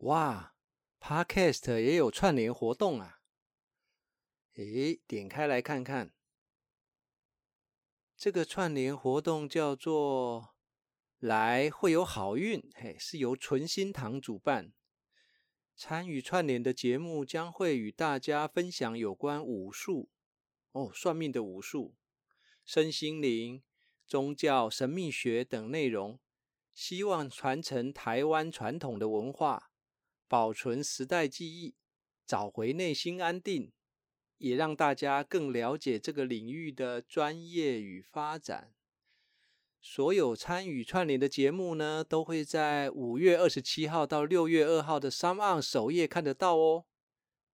哇，Podcast 也有串联活动啊！诶，点开来看看，这个串联活动叫做“来会有好运”，嘿，是由纯心堂主办。参与串联的节目将会与大家分享有关武术、哦，算命的武术、身心灵、宗教、神秘学等内容。希望传承台湾传统的文化，保存时代记忆，找回内心安定，也让大家更了解这个领域的专业与发展。所有参与串联的节目呢，都会在五月二十七号到六月二号的 SoundOn 首页看得到哦。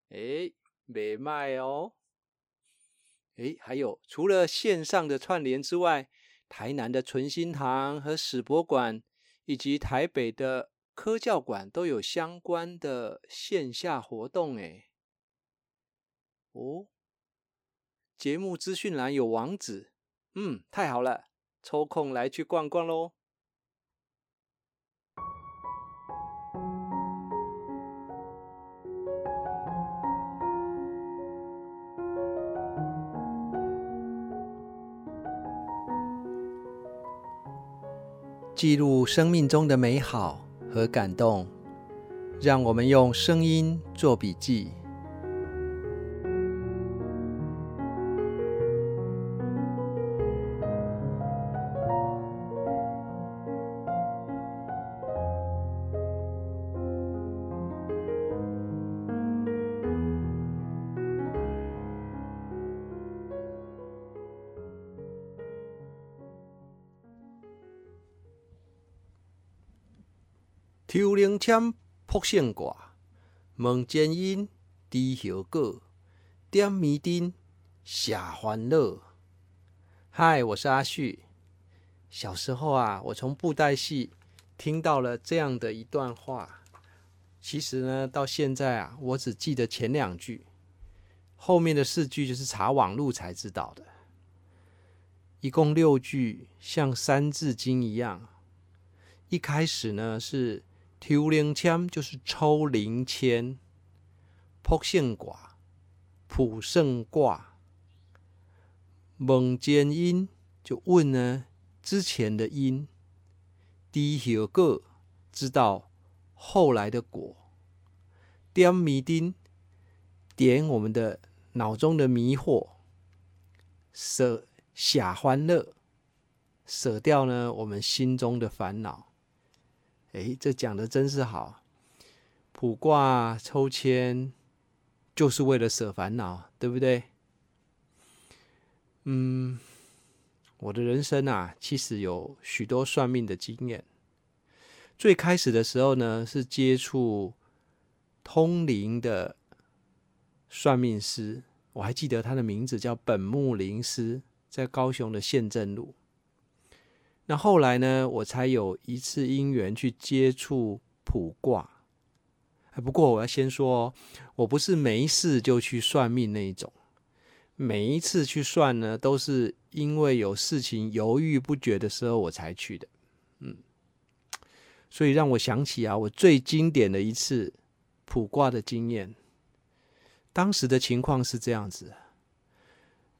诶，没卖哦。诶，还有除了线上的串联之外，台南的纯心堂和史博馆。以及台北的科教馆都有相关的线下活动诶。哦，节目资讯栏有网址，嗯，太好了，抽空来去逛逛喽。记录生命中的美好和感动，让我们用声音做笔记。抽灵签卜胜卦，问前因，知后果，点迷津，舍烦恼。嗨，我是阿旭。小时候啊，我从布袋戏听到了这样的一段话。其实呢，到现在啊，我只记得前两句，后面的四句就是查网路才知道的。一共六句，像三字经一样。一开始呢是。抽灵签就是抽灵签，卜胜卦，卜胜卦，问前因就问呢之前的因，知后果知道后来的果，点迷津点我们的脑中的迷惑，舍舍欢乐舍掉呢我们心中的烦恼。哎，这讲的真是好。卜卦抽签就是为了舍烦恼，对不对？嗯，我的人生啊，其实有许多算命的经验。最开始的时候呢，是接触通灵的算命师，我还记得他的名字叫本木灵师，在高雄的县政路。那后来呢，我才有一次因缘去接触卜卦。不过我要先说，我不是没事就去算命那一种。每一次去算呢，都是因为有事情犹豫不决的时候我才去的。嗯，所以让我想起啊，我最经典的一次卜卦的经验。当时的情况是这样子，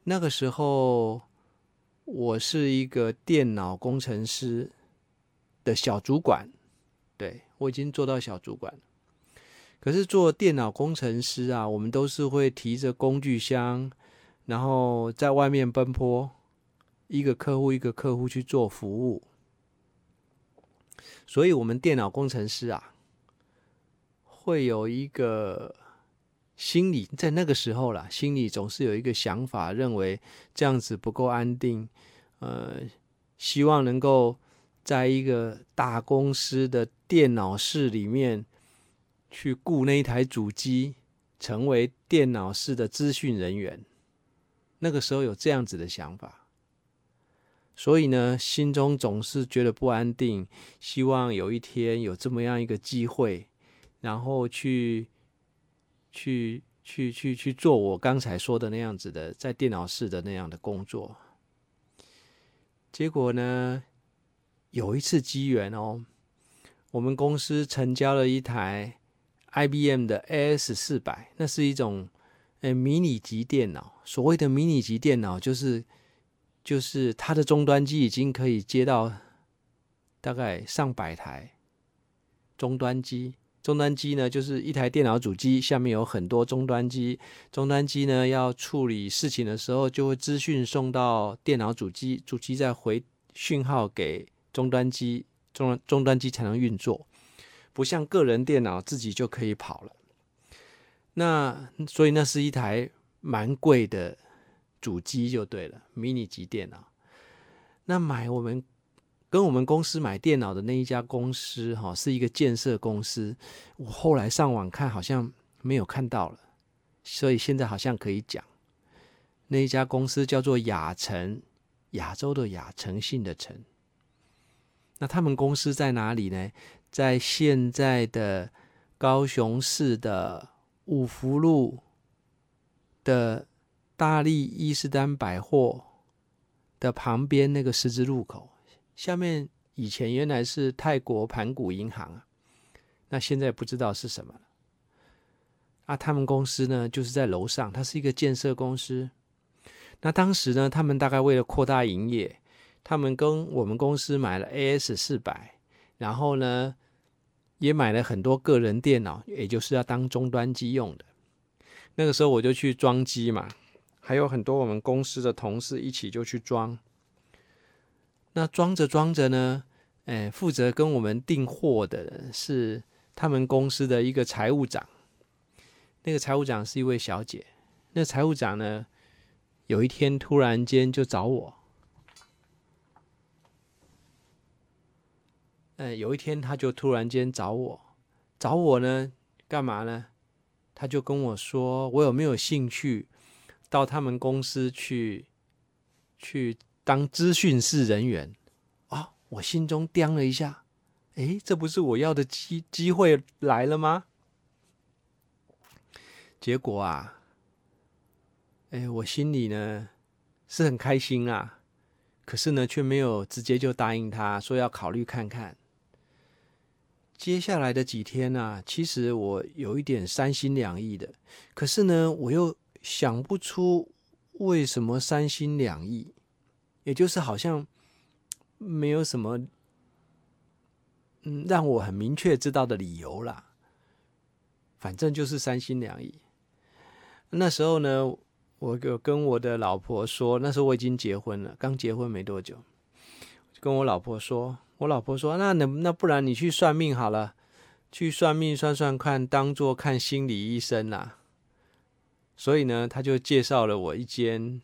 那个时候。我是一个电脑工程师的小主管，对，我已经做到小主管。可是做电脑工程师啊，我们都是会提着工具箱，然后在外面奔波，一个客户一个客户去做服务。所以，我们电脑工程师啊，会有一个。心里在那个时候啦，心里总是有一个想法，认为这样子不够安定，呃，希望能够在一个大公司的电脑室里面去雇那一台主机，成为电脑室的资讯人员。那个时候有这样子的想法，所以呢，心中总是觉得不安定，希望有一天有这么样一个机会，然后去。去去去去做我刚才说的那样子的，在电脑室的那样的工作。结果呢，有一次机缘哦，我们公司成交了一台 IBM 的 AS 四百，那是一种呃迷你级电脑。所谓的迷你级电脑，就是就是它的终端机已经可以接到大概上百台终端机。终端机呢，就是一台电脑主机下面有很多终端机，终端机呢要处理事情的时候，就会资讯送到电脑主机，主机再回讯号给终端机，终端终端机才能运作。不像个人电脑自己就可以跑了。那所以那是一台蛮贵的主机就对了，迷你级电脑。那买我们。跟我们公司买电脑的那一家公司，哈，是一个建设公司。我后来上网看，好像没有看到了，所以现在好像可以讲。那一家公司叫做亚诚，亚洲的亚诚信的诚。那他们公司在哪里呢？在现在的高雄市的五福路的大利伊斯丹百货的旁边那个十字路口。下面以前原来是泰国盘古银行啊，那现在不知道是什么了。啊，他们公司呢就是在楼上，它是一个建设公司。那当时呢，他们大概为了扩大营业，他们跟我们公司买了 AS 四百，然后呢也买了很多个人电脑，也就是要当终端机用的。那个时候我就去装机嘛，还有很多我们公司的同事一起就去装。那装着装着呢，哎，负责跟我们订货的是他们公司的一个财务长。那个财务长是一位小姐。那财务长呢，有一天突然间就找我。哎，有一天他就突然间找我，找我呢，干嘛呢？他就跟我说，我有没有兴趣到他们公司去，去。当资讯室人员啊，我心中掂了一下，诶，这不是我要的机机会来了吗？结果啊，诶，我心里呢是很开心啊，可是呢却没有直接就答应他说要考虑看看。接下来的几天呢，其实我有一点三心两意的，可是呢我又想不出为什么三心两意。也就是好像没有什么，嗯，让我很明确知道的理由啦。反正就是三心两意。那时候呢，我就跟我的老婆说，那时候我已经结婚了，刚结婚没多久，就跟我老婆说，我老婆说，那那那不然你去算命好了，去算命算算看，当做看心理医生啦。所以呢，他就介绍了我一间。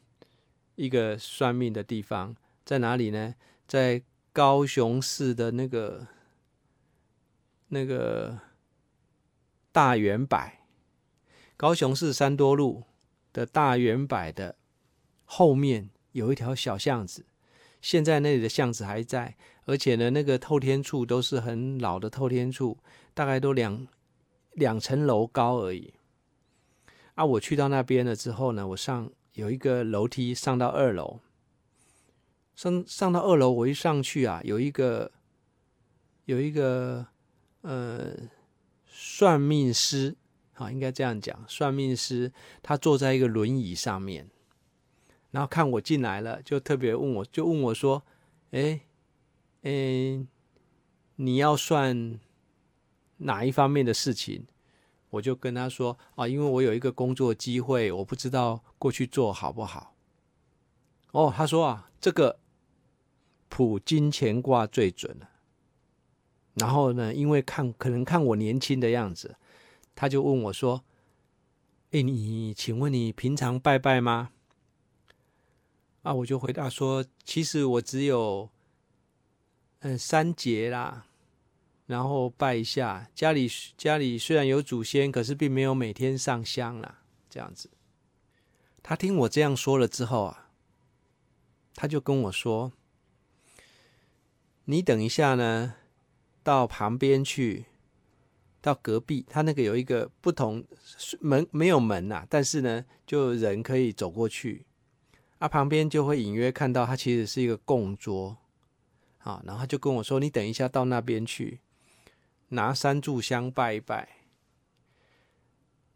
一个算命的地方在哪里呢？在高雄市的那个那个大圆柏，高雄市三多路的大圆柏的后面有一条小巷子，现在那里的巷子还在，而且呢，那个透天厝都是很老的透天厝，大概都两两层楼高而已。啊，我去到那边了之后呢，我上。有一个楼梯上到二楼，上上到二楼，我一上去啊，有一个有一个呃算命师，好，应该这样讲，算命师他坐在一个轮椅上面，然后看我进来了，就特别问我，就问我说：“哎，哎，你要算哪一方面的事情？”我就跟他说啊，因为我有一个工作机会，我不知道过去做好不好。哦，他说啊，这个卜金钱卦最准了。然后呢，因为看可能看我年轻的样子，他就问我说：“哎，你请问你平常拜拜吗？”啊，我就回答说：“其实我只有嗯三节啦。”然后拜一下家里，家里虽然有祖先，可是并没有每天上香啦。这样子，他听我这样说了之后啊，他就跟我说：“你等一下呢，到旁边去，到隔壁，他那个有一个不同门，没有门呐，但是呢，就人可以走过去，啊，旁边就会隐约看到，它其实是一个供桌，啊，然后他就跟我说：你等一下到那边去。”拿三炷香拜一拜，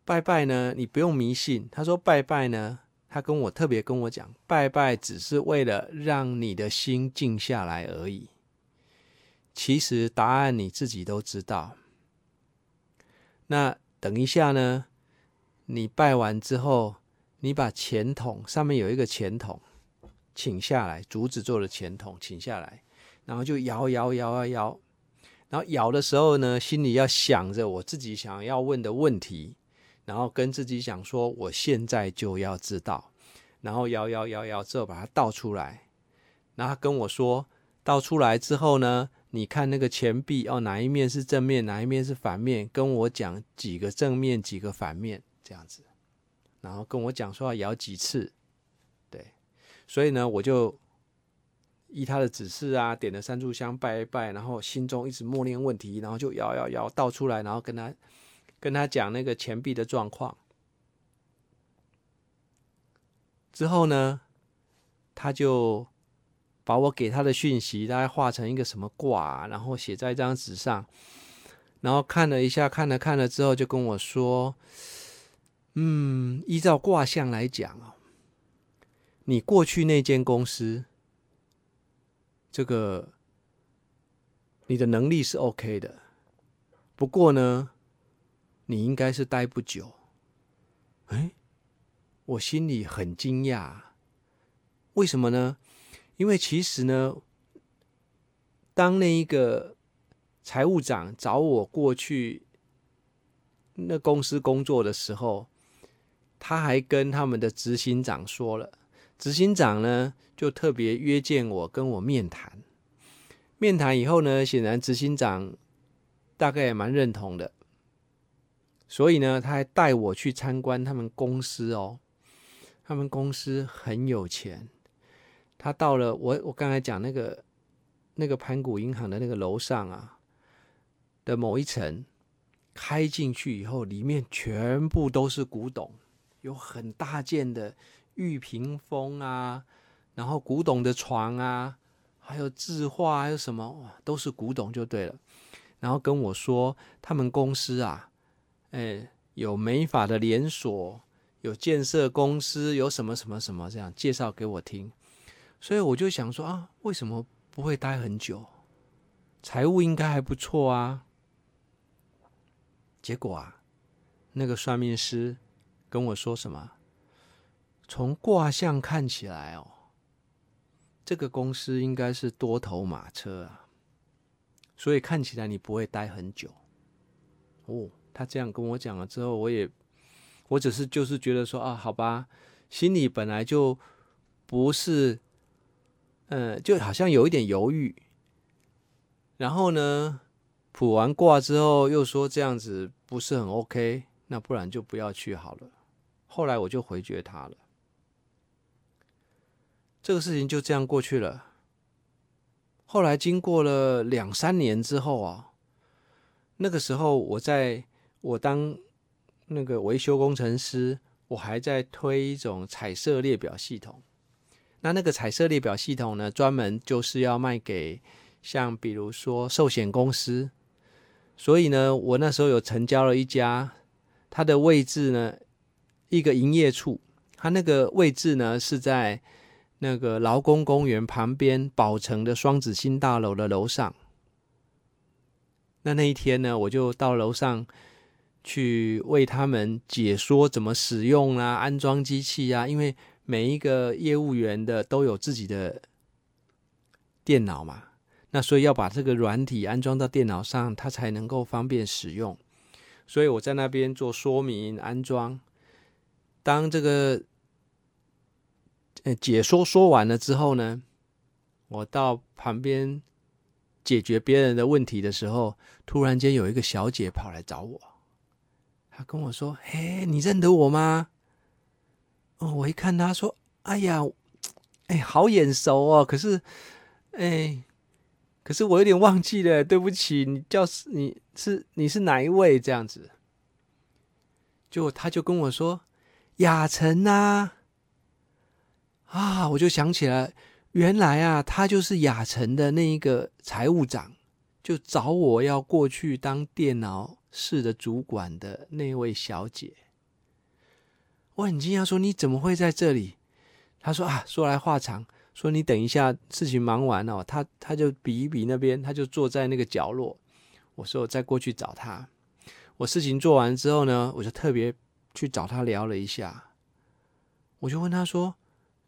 拜拜呢，你不用迷信。他说拜拜呢，他跟我特别跟我讲，拜拜只是为了让你的心静下来而已。其实答案你自己都知道。那等一下呢，你拜完之后，你把钱筒上面有一个钱筒，请下来，竹子做的钱筒，请下来，然后就摇摇摇摇摇，然后摇的时候呢，心里要想着我自己想要问的问题。然后跟自己讲说，我现在就要知道。然后摇摇摇摇之后，把它倒出来。然后跟我说，倒出来之后呢，你看那个钱币哦，哪一面是正面，哪一面是反面？跟我讲几个正面，几个反面，这样子。然后跟我讲说要摇几次，对。所以呢，我就依他的指示啊，点了三炷香拜一拜，然后心中一直默念问题，然后就摇摇摇倒出来，然后跟他。跟他讲那个钱币的状况之后呢，他就把我给他的讯息大概画成一个什么卦，然后写在一张纸上，然后看了一下，看了看了之后，就跟我说：“嗯，依照卦象来讲啊，你过去那间公司，这个你的能力是 OK 的，不过呢。”你应该是待不久，哎，我心里很惊讶，为什么呢？因为其实呢，当那一个财务长找我过去那公司工作的时候，他还跟他们的执行长说了，执行长呢就特别约见我，跟我面谈。面谈以后呢，显然执行长大概也蛮认同的。所以呢，他还带我去参观他们公司哦。他们公司很有钱。他到了我我刚才讲那个那个盘古银行的那个楼上啊的某一层，开进去以后，里面全部都是古董，有很大件的玉屏风啊，然后古董的床啊，还有字画，还有什么哇，都是古董就对了。然后跟我说，他们公司啊。哎，有美法的连锁，有建设公司，有什么什么什么这样介绍给我听，所以我就想说啊，为什么不会待很久？财务应该还不错啊。结果啊，那个算命师跟我说什么？从卦象看起来哦，这个公司应该是多头马车啊，所以看起来你不会待很久哦。他这样跟我讲了之后，我也，我只是就是觉得说啊，好吧，心里本来就不是，嗯，就好像有一点犹豫。然后呢，卜完卦之后又说这样子不是很 OK，那不然就不要去好了。后来我就回绝他了。这个事情就这样过去了。后来经过了两三年之后啊，那个时候我在。我当那个维修工程师，我还在推一种彩色列表系统。那那个彩色列表系统呢，专门就是要卖给像比如说寿险公司。所以呢，我那时候有成交了一家，它的位置呢，一个营业处，它那个位置呢是在那个劳工公园旁边宝城的双子星大楼的楼上。那那一天呢，我就到楼上。去为他们解说怎么使用啊，安装机器啊，因为每一个业务员的都有自己的电脑嘛，那所以要把这个软体安装到电脑上，它才能够方便使用。所以我在那边做说明安装。当这个解说说完了之后呢，我到旁边解决别人的问题的时候，突然间有一个小姐跑来找我。她跟我说：“嘿，你认得我吗？”哦，我一看她说：“哎呀，哎，好眼熟哦。可是，哎，可是我有点忘记了，对不起。你叫你是你是哪一位？这样子，就她就跟我说：‘雅晨呐。’啊，我就想起来，原来啊，他就是雅晨的那一个财务长，就找我要过去当电脑。室的，主管的那位小姐，我很惊讶，说你怎么会在这里？他说啊，说来话长，说你等一下事情忙完哦，他他就比一比那边，他就坐在那个角落。我说我再过去找他。我事情做完之后呢，我就特别去找他聊了一下。我就问他说：“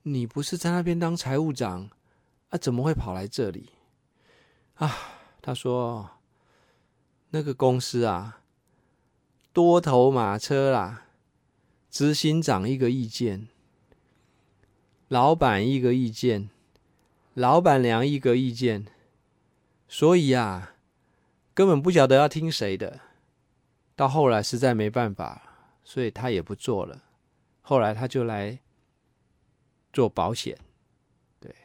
你不是在那边当财务长啊？怎么会跑来这里？”啊，他说：“那个公司啊，多头马车啦，执行长一个意见。”老板一个意见，老板娘一个意见，所以啊，根本不晓得要听谁的。到后来实在没办法，所以他也不做了。后来他就来做保险。对，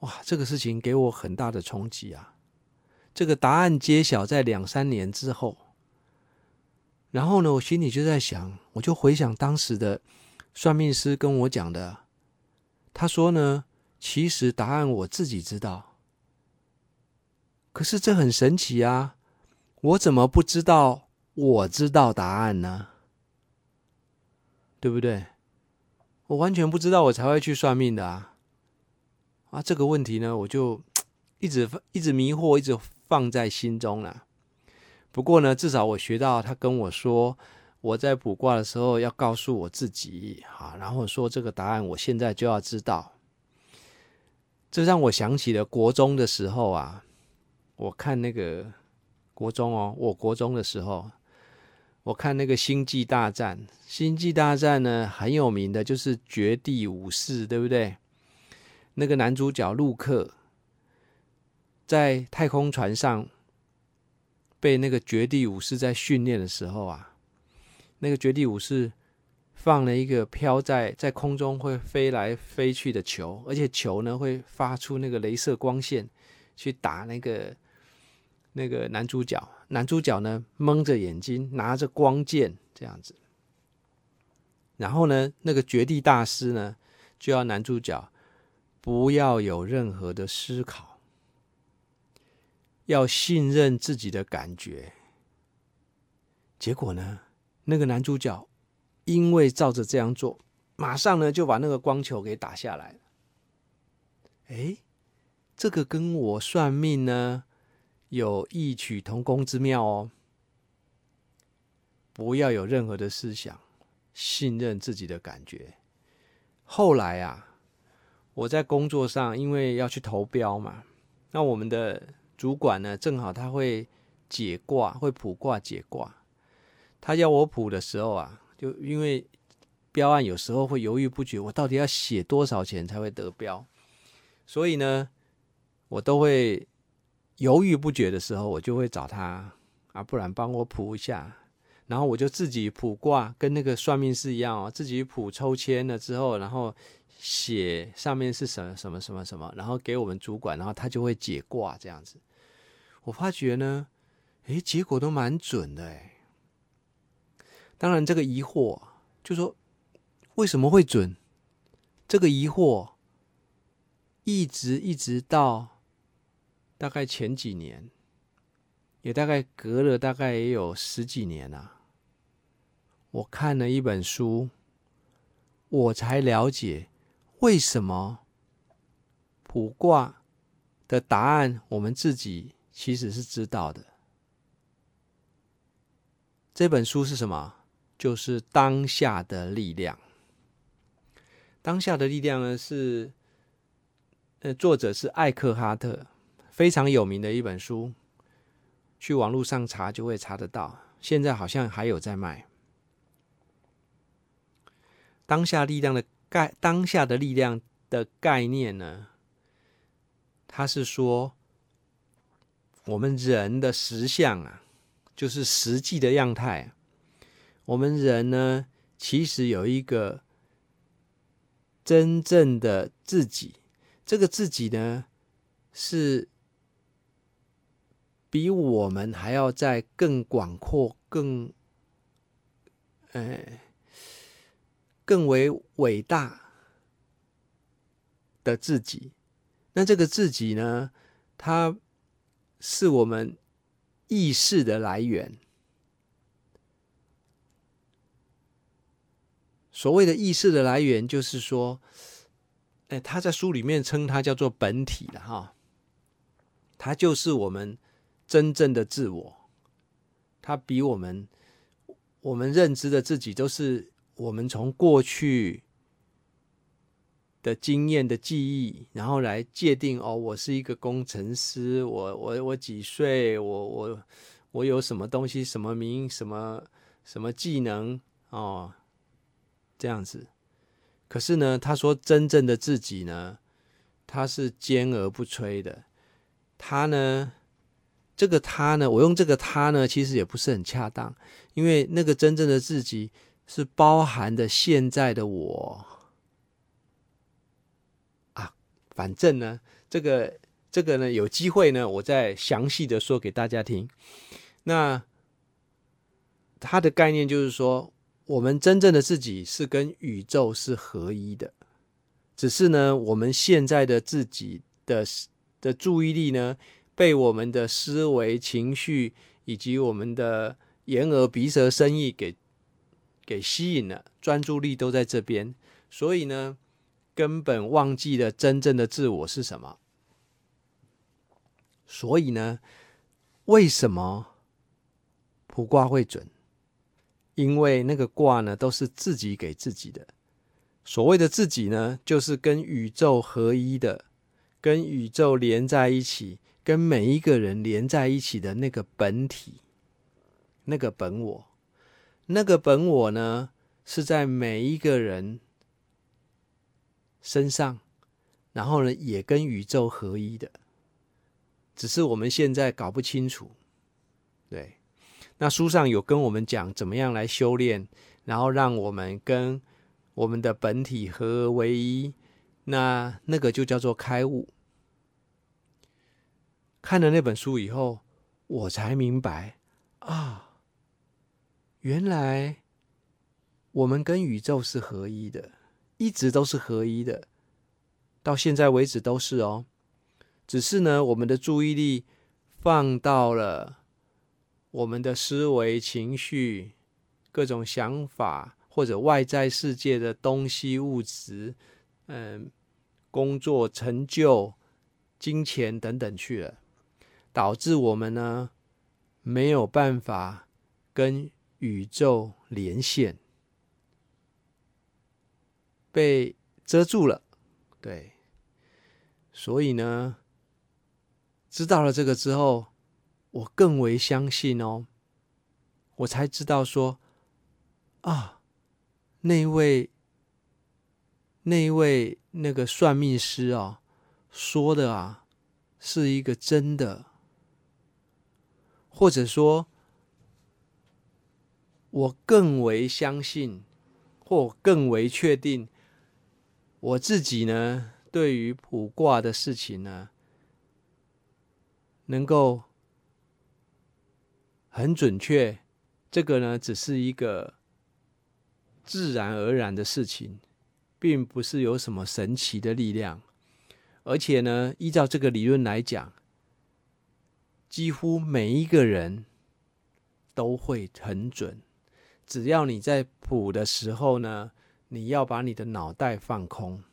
哇，这个事情给我很大的冲击啊！这个答案揭晓在两三年之后，然后呢，我心里就在想，我就回想当时的。算命师跟我讲的，他说呢，其实答案我自己知道，可是这很神奇啊，我怎么不知道我知道答案呢？对不对？我完全不知道，我才会去算命的啊！啊，这个问题呢，我就 一直一直迷惑，一直放在心中了。不过呢，至少我学到他跟我说。我在卜卦的时候要告诉我自己，啊，然后说这个答案我现在就要知道。这让我想起了国中的时候啊，我看那个国中哦，我国中的时候，我看那个《星际大战》，《星际大战》呢很有名的就是绝地武士，对不对？那个男主角陆克在太空船上被那个绝地武士在训练的时候啊。那个绝地武士放了一个飘在在空中会飞来飞去的球，而且球呢会发出那个镭射光线去打那个那个男主角。男主角呢蒙着眼睛，拿着光剑这样子。然后呢，那个绝地大师呢就要男主角不要有任何的思考，要信任自己的感觉。结果呢？那个男主角因为照着这样做，马上呢就把那个光球给打下来了。哎，这个跟我算命呢有异曲同工之妙哦。不要有任何的思想，信任自己的感觉。后来啊，我在工作上因为要去投标嘛，那我们的主管呢正好他会解卦，会卜卦解卦。他要我卜的时候啊，就因为标案有时候会犹豫不决，我到底要写多少钱才会得标？所以呢，我都会犹豫不决的时候，我就会找他啊，不然帮我卜一下。然后我就自己卜卦，跟那个算命师一样哦，自己卜抽签了之后，然后写上面是什么什么什么什么，然后给我们主管，然后他就会解卦这样子。我发觉呢，诶，结果都蛮准的诶。当然，这个疑惑就说为什么会准？这个疑惑一直一直到大概前几年，也大概隔了大概也有十几年了。我看了一本书，我才了解为什么卜卦的答案，我们自己其实是知道的。这本书是什么？就是当下的力量。当下的力量呢，是呃，作者是艾克哈特，非常有名的一本书，去网络上查就会查得到。现在好像还有在卖。当下力量的概，当下的力量的概念呢，它是说我们人的实相啊，就是实际的样态。我们人呢，其实有一个真正的自己，这个自己呢，是比我们还要再更广阔、更，呃，更为伟大的自己。那这个自己呢，它是我们意识的来源。所谓的意识的来源，就是说，哎，他在书里面称它叫做本体了哈，它就是我们真正的自我，它比我们我们认知的自己都是我们从过去的经验的记忆，然后来界定哦，我是一个工程师，我我我几岁，我我我有什么东西，什么名，什么什么技能哦，这样子。可是呢，他说真正的自己呢，他是坚而不摧的。他呢，这个他呢，我用这个他呢，其实也不是很恰当，因为那个真正的自己是包含的现在的我。啊反正呢，这个这个呢，有机会呢，我再详细的说给大家听。那它的概念就是说，我们真正的自己是跟宇宙是合一的，只是呢，我们现在的自己的的注意力呢，被我们的思维、情绪以及我们的眼、耳、鼻、舌、身、意给给吸引了，专注力都在这边，所以呢。根本忘记了真正的自我是什么，所以呢，为什么卜卦会准？因为那个卦呢，都是自己给自己的。所谓的自己呢，就是跟宇宙合一的，跟宇宙连在一起，跟每一个人连在一起的那个本体，那个本我。那个本我呢，是在每一个人。身上，然后呢，也跟宇宙合一的，只是我们现在搞不清楚。对，那书上有跟我们讲怎么样来修炼，然后让我们跟我们的本体合而为一，那那个就叫做开悟。看了那本书以后，我才明白啊，原来我们跟宇宙是合一的。一直都是合一的，到现在为止都是哦。只是呢，我们的注意力放到了我们的思维、情绪、各种想法或者外在世界的东西、物质，嗯，工作成就、金钱等等去了，导致我们呢没有办法跟宇宙连线。被遮住了，对，所以呢，知道了这个之后，我更为相信哦，我才知道说，啊，那位那位那个算命师啊，说的啊，是一个真的，或者说，我更为相信，或更为确定。我自己呢，对于卜卦的事情呢，能够很准确，这个呢，只是一个自然而然的事情，并不是有什么神奇的力量。而且呢，依照这个理论来讲，几乎每一个人都会很准，只要你在卜的时候呢。你要把你的脑袋放空，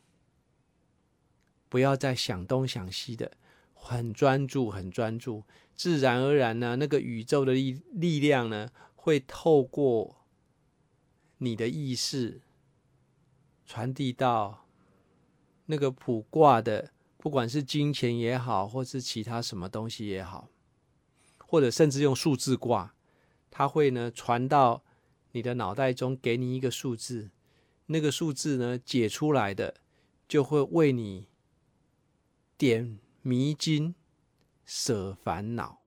不要再想东想西的，很专注，很专注，自然而然呢，那个宇宙的力力量呢，会透过你的意识传递到那个卜卦的，不管是金钱也好，或是其他什么东西也好，或者甚至用数字卦，它会呢传到你的脑袋中，给你一个数字。那个数字呢，解出来的就会为你点迷津、舍烦恼。